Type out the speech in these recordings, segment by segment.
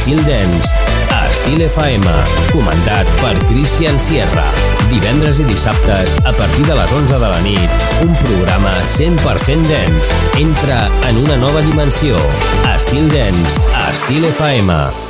Estil Dance, a Estil FM, comandat per Christian Sierra. Divendres i dissabtes, a partir de les 11 de la nit, un programa 100% dance. Entra en una nova dimensió. Estil Dance, a Estil FM.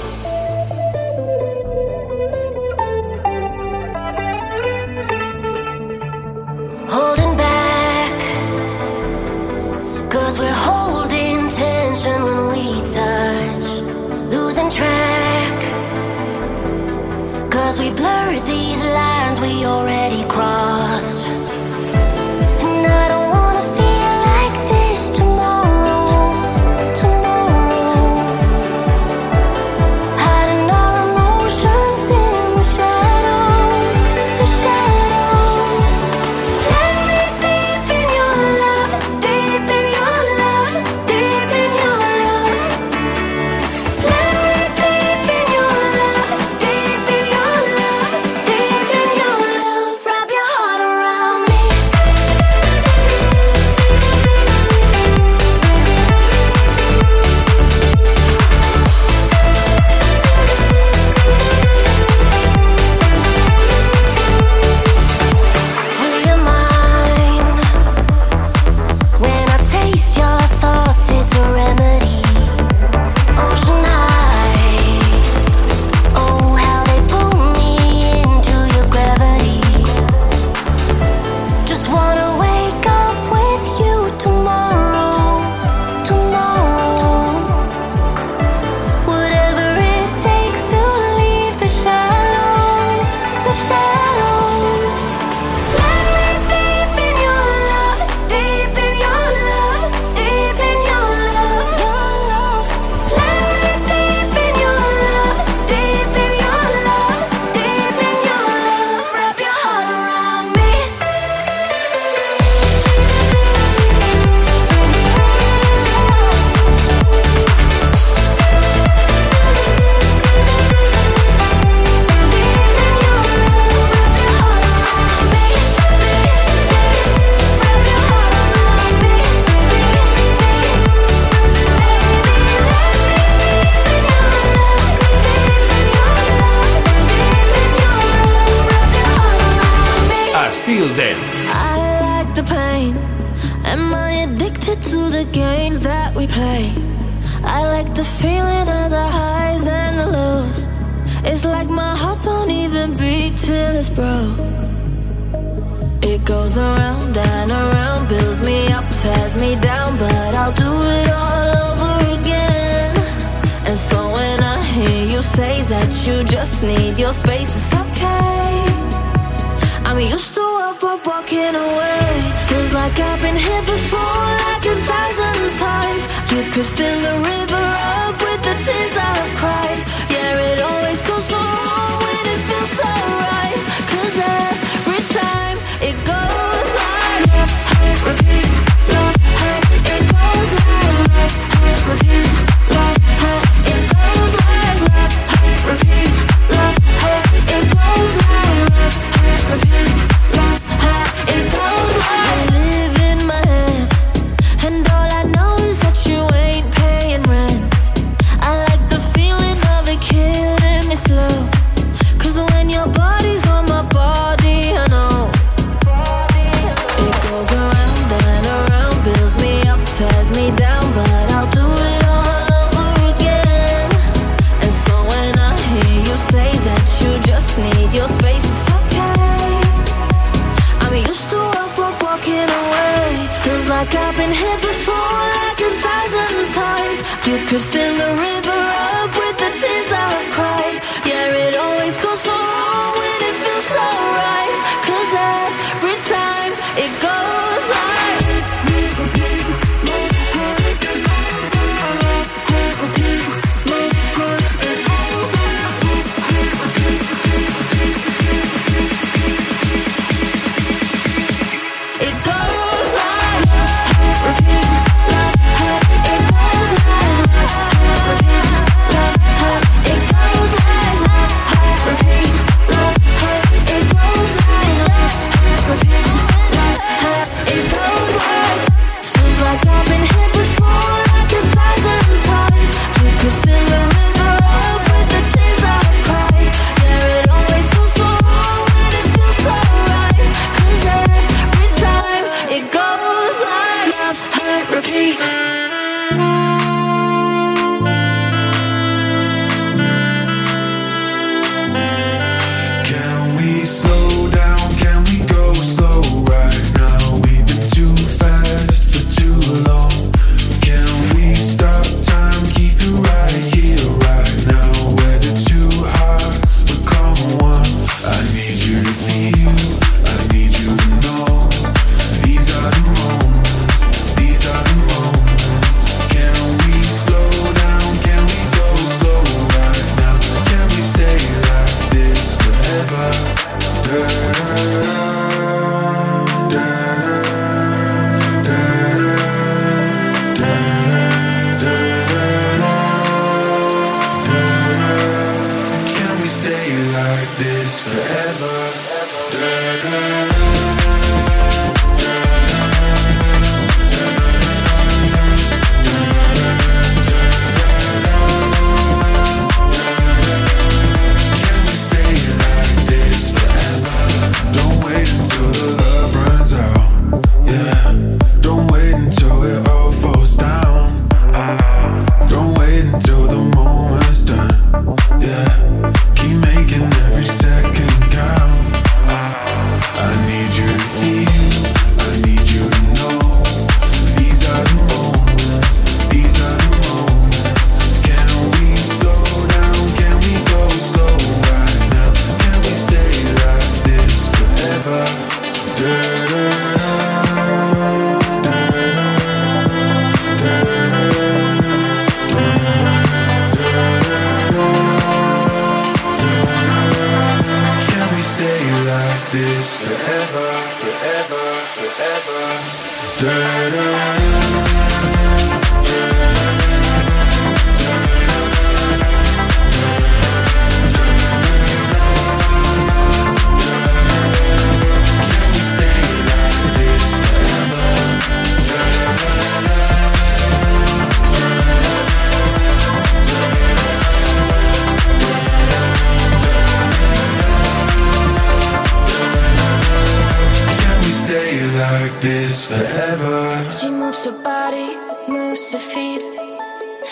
Moves her body, moves her feet.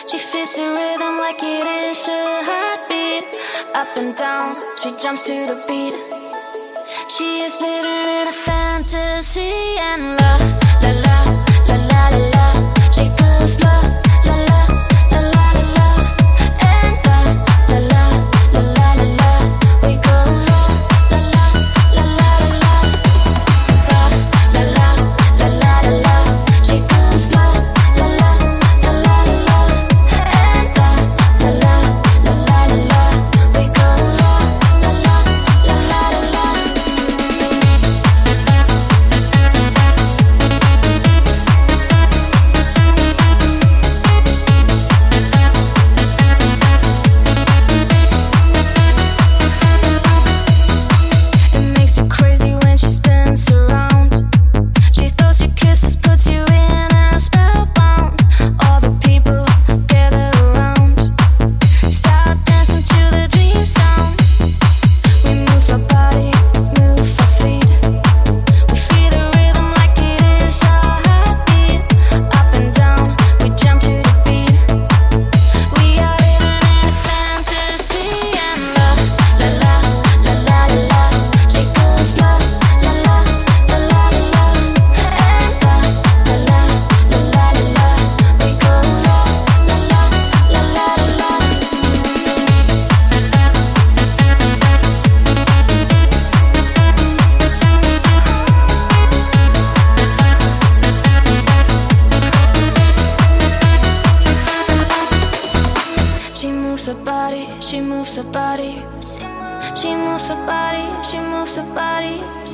She fits the rhythm like it is her heartbeat. Up and down, she jumps to the beat. She is living in a fantasy and love. her body. She moves her body. She moves her body.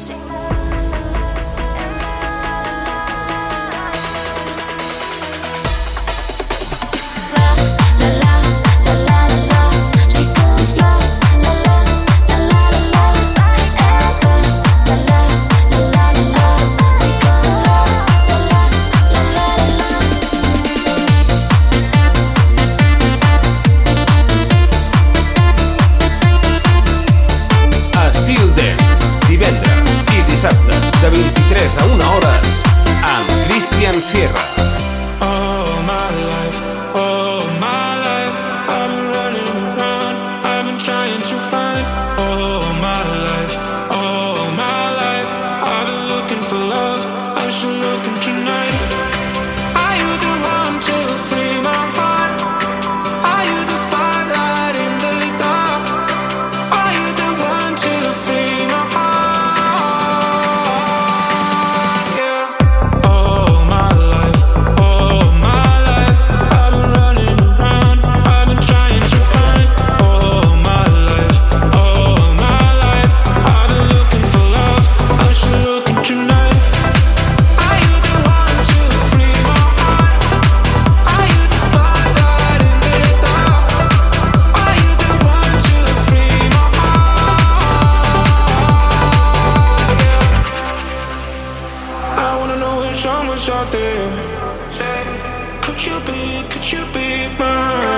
Could you be, could you be mine?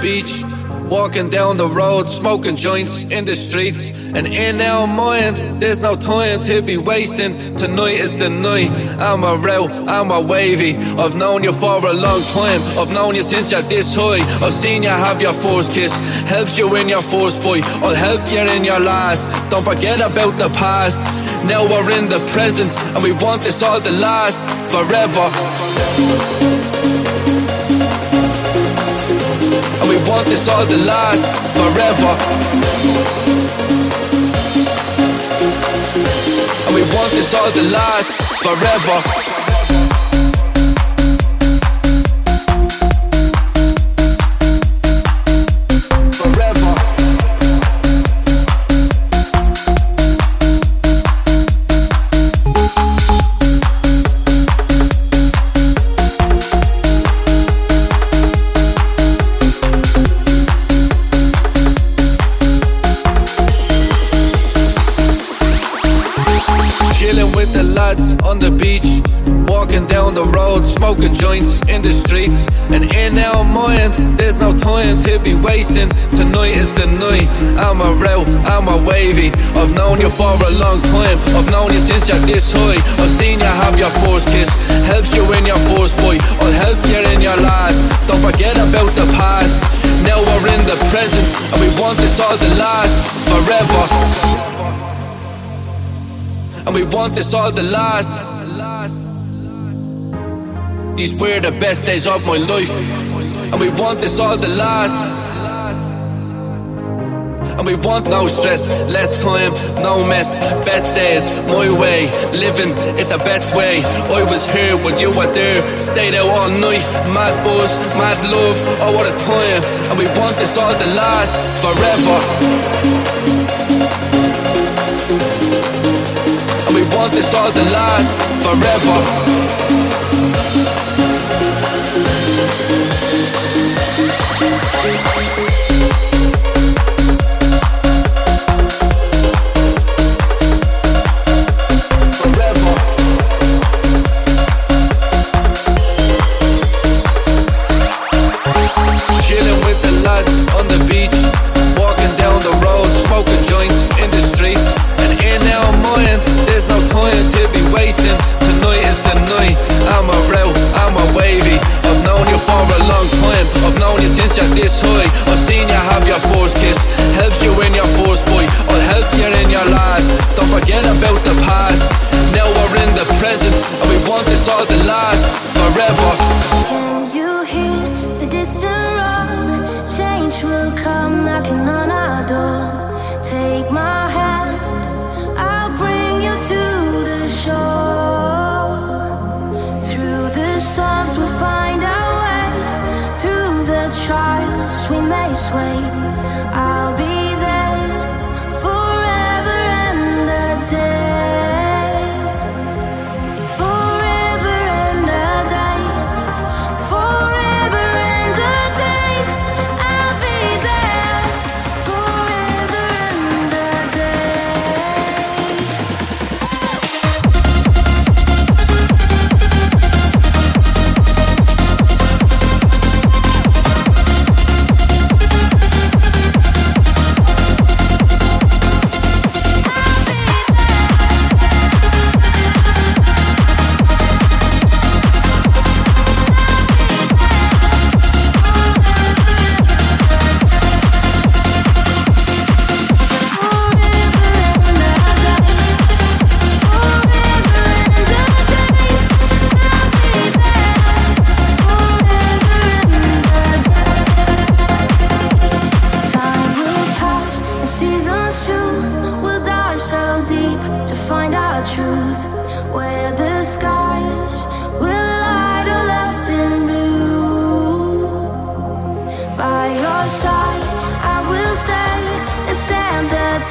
Beach. Walking down the road, smoking joints in the streets. And in our mind, there's no time to be wasting. Tonight is the night. I'm a real, I'm a wavy. I've known you for a long time. I've known you since you're this high. I've seen you have your first kiss. Helped you in your first fight. I'll help you in your last. Don't forget about the past. Now we're in the present, and we want this all to last forever. We want this all to last forever. And we want this all to last forever. To be wasting. Tonight is the night. I'm a real, I'm a wavy. I've known you for a long time. I've known you since you're this high. I've seen you have your first kiss. Helped you in your first fight. I'll help you in your last. Don't forget about the past. Now we're in the present, and we want this all to last forever. And we want this all to last. These were the best days of my life, and we want this all to last. And we want no stress, less time, no mess. Best days, my way, living it the best way. I was here when you were there, stayed out all night. Mad buzz, mad love, oh what a time. And we want this all to last forever. And we want this all to last forever.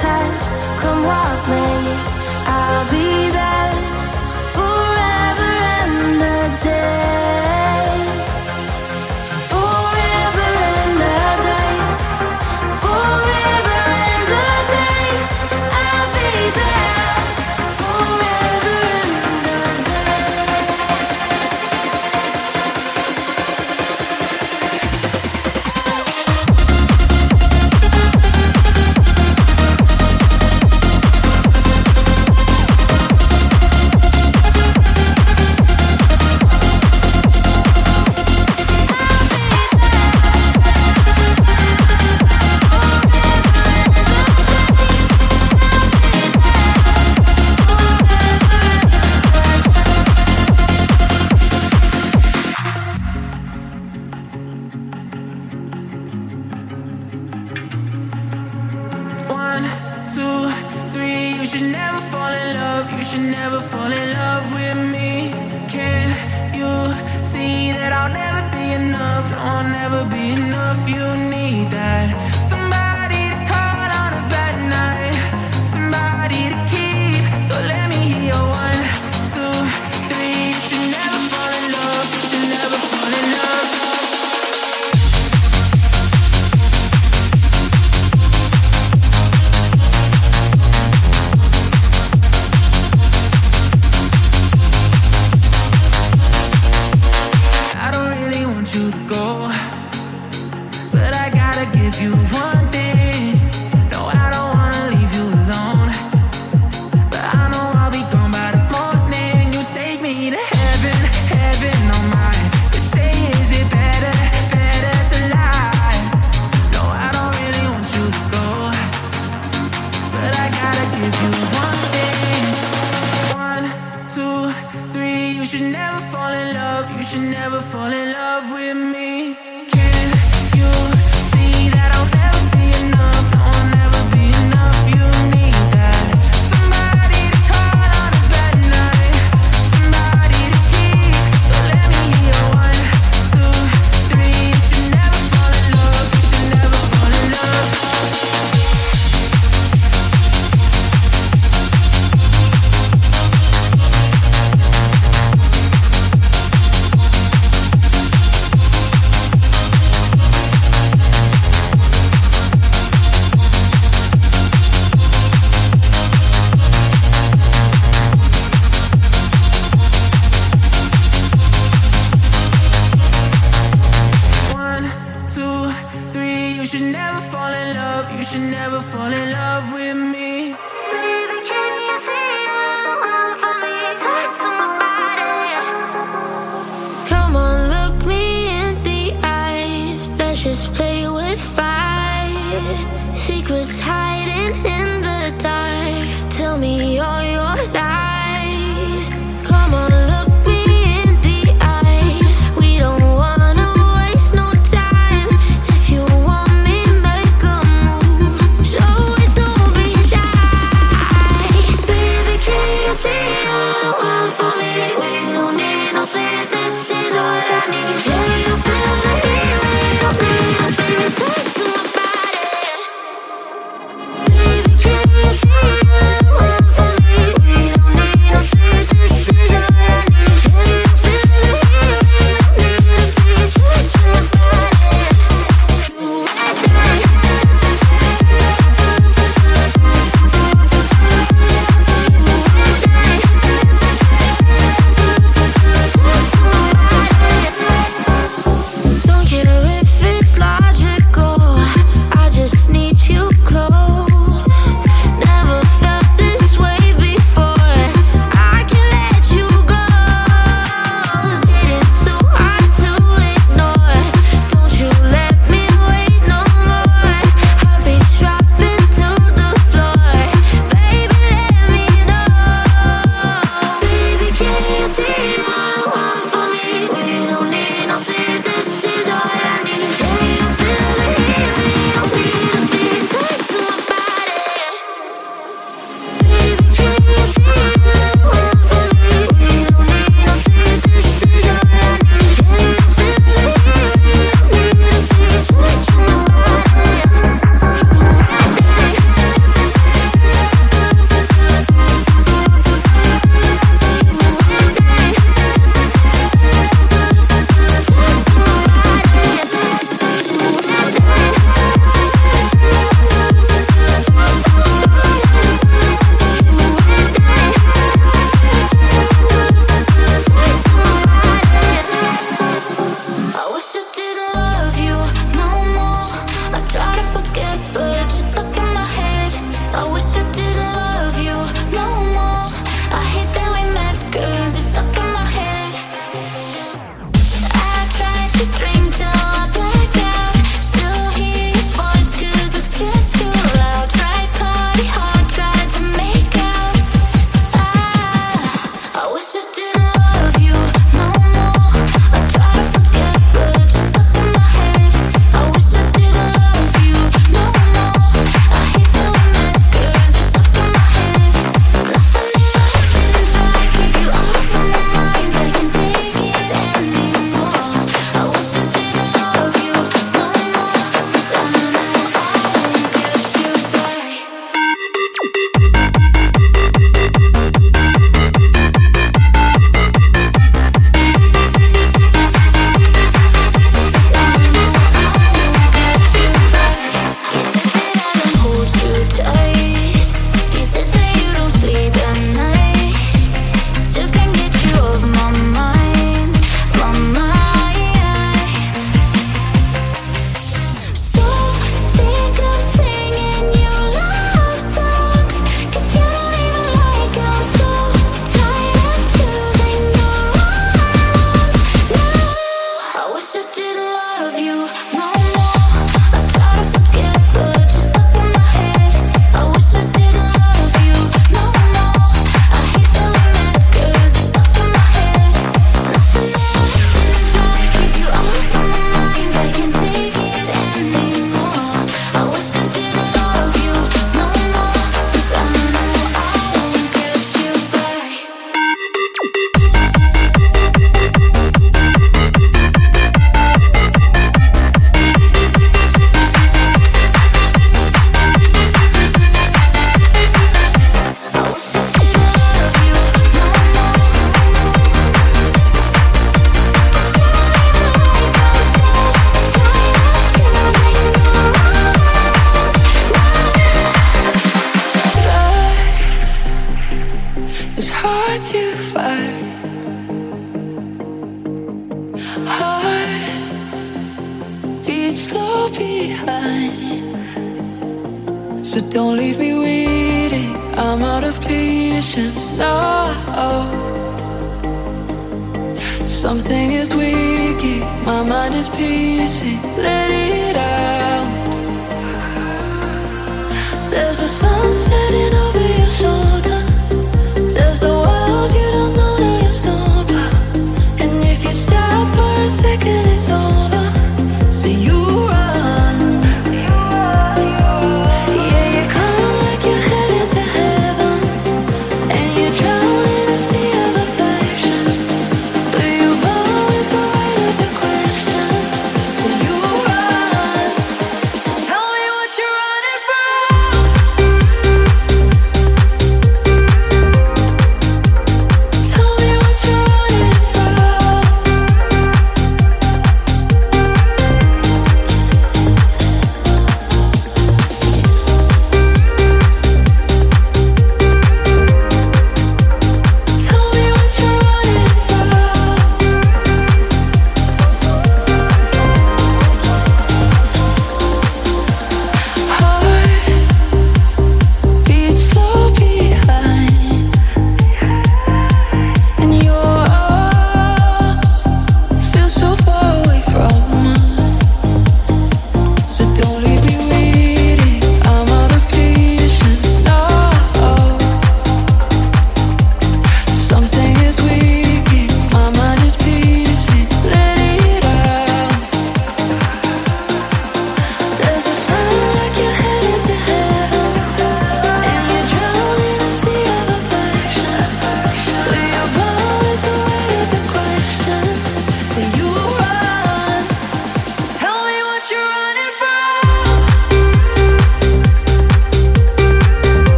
touch, come walk me. I'll be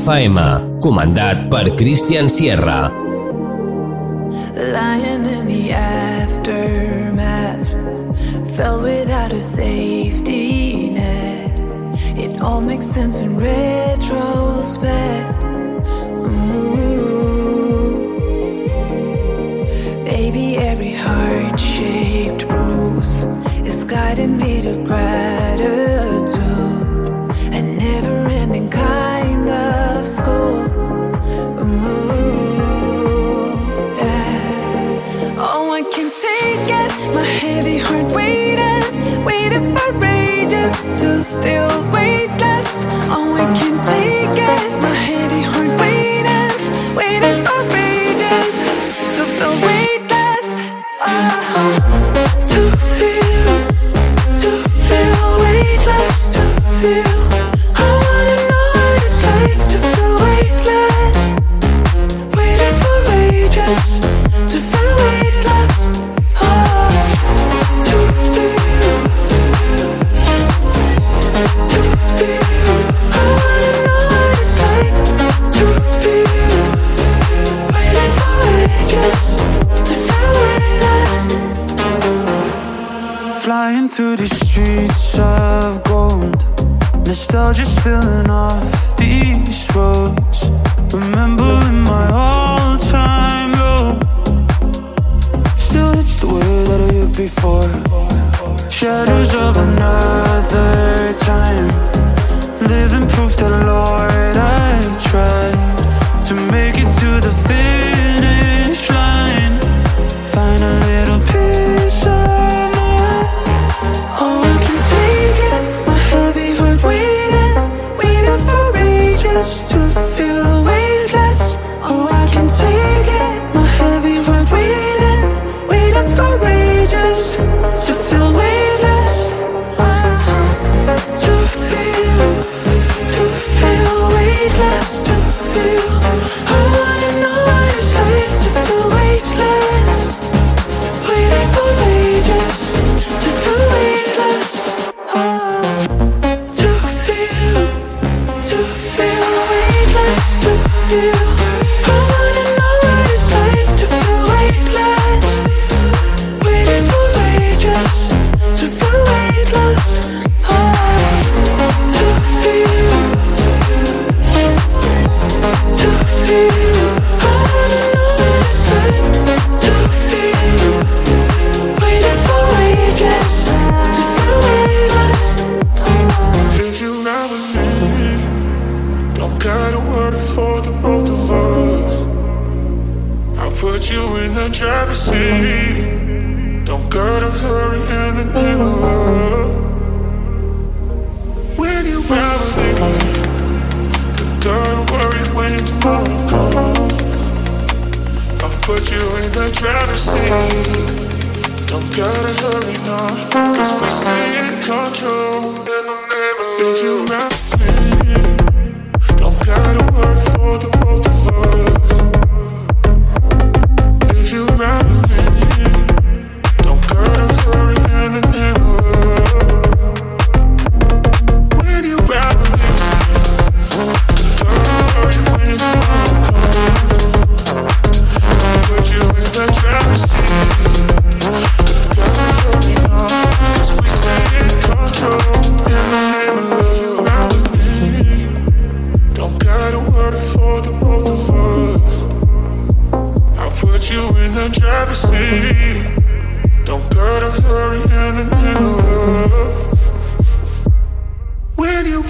FM, comandat per Christian Sierra.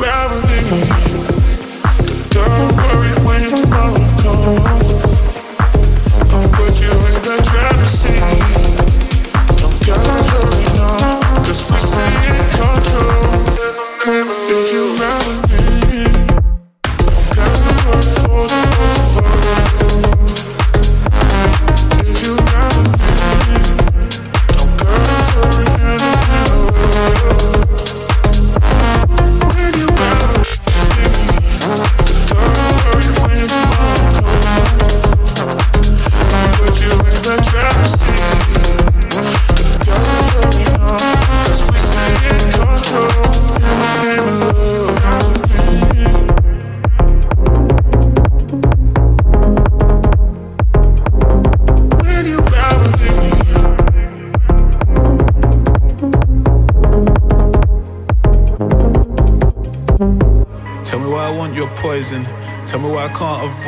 gravity. Don't worry when tomorrow comes.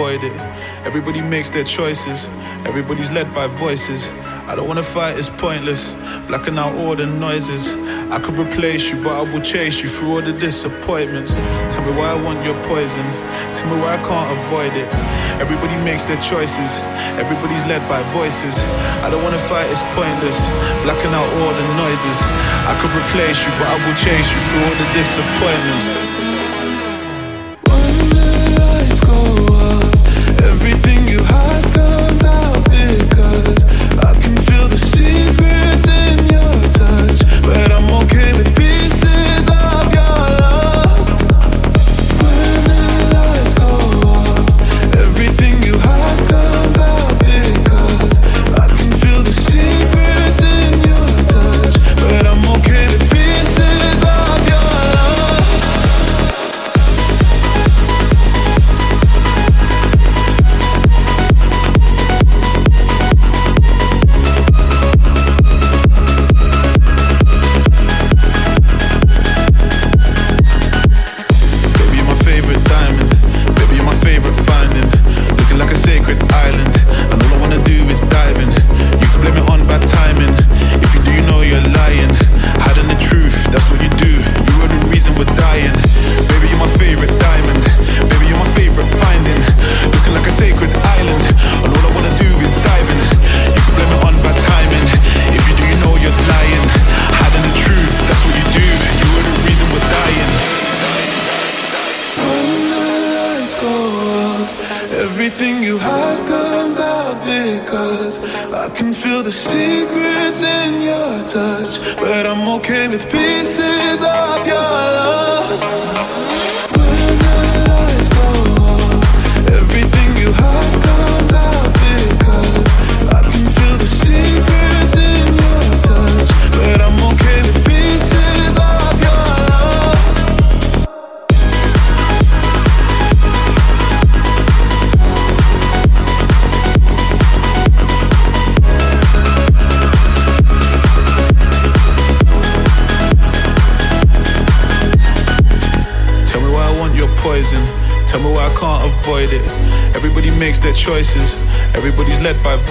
avoid it. Everybody makes their choices, everybody's led by voices. I don't wanna fight, it's pointless. Blacking out all the noises. I could replace you, but I will chase you through all the disappointments. Tell me why I want your poison. Tell me why I can't avoid it. Everybody makes their choices, everybody's led by voices. I don't wanna fight, it's pointless. Blacking out all the noises. I could replace you, but I will chase you through all the disappointments.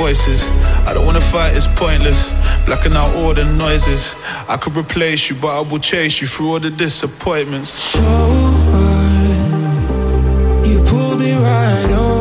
voices. I don't wanna fight, it's pointless. Blacking out all the noises. I could replace you, but I will chase you through all the disappointments. So, you pulled me right over.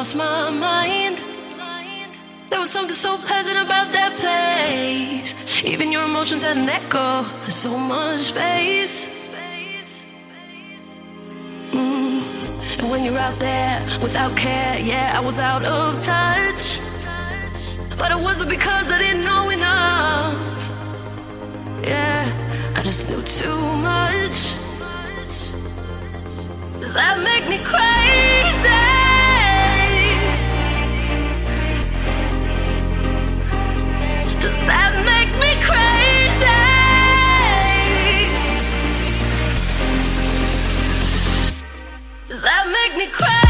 lost my mind. There was something so pleasant about that place. Even your emotions had an echo, so much space. Mm. And when you're out there without care, yeah, I was out of touch. But it wasn't because I didn't know enough. Yeah, I just knew too much. Does that make me crazy? Does that make me cry?